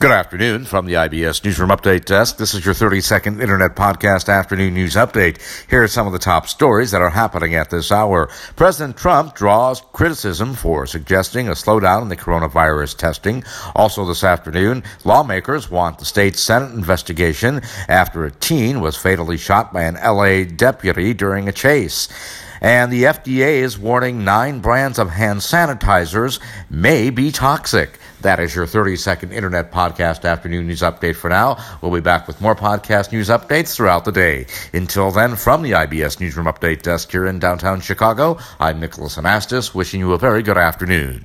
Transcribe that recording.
Good afternoon from the IBS Newsroom Update Desk. This is your 30 second Internet Podcast Afternoon News Update. Here are some of the top stories that are happening at this hour. President Trump draws criticism for suggesting a slowdown in the coronavirus testing. Also this afternoon, lawmakers want the state Senate investigation after a teen was fatally shot by an LA deputy during a chase. And the FDA is warning nine brands of hand sanitizers may be toxic. That is your 30 second internet podcast afternoon news update for now. We'll be back with more podcast news updates throughout the day. Until then, from the IBS Newsroom Update Desk here in downtown Chicago, I'm Nicholas Anastas, wishing you a very good afternoon.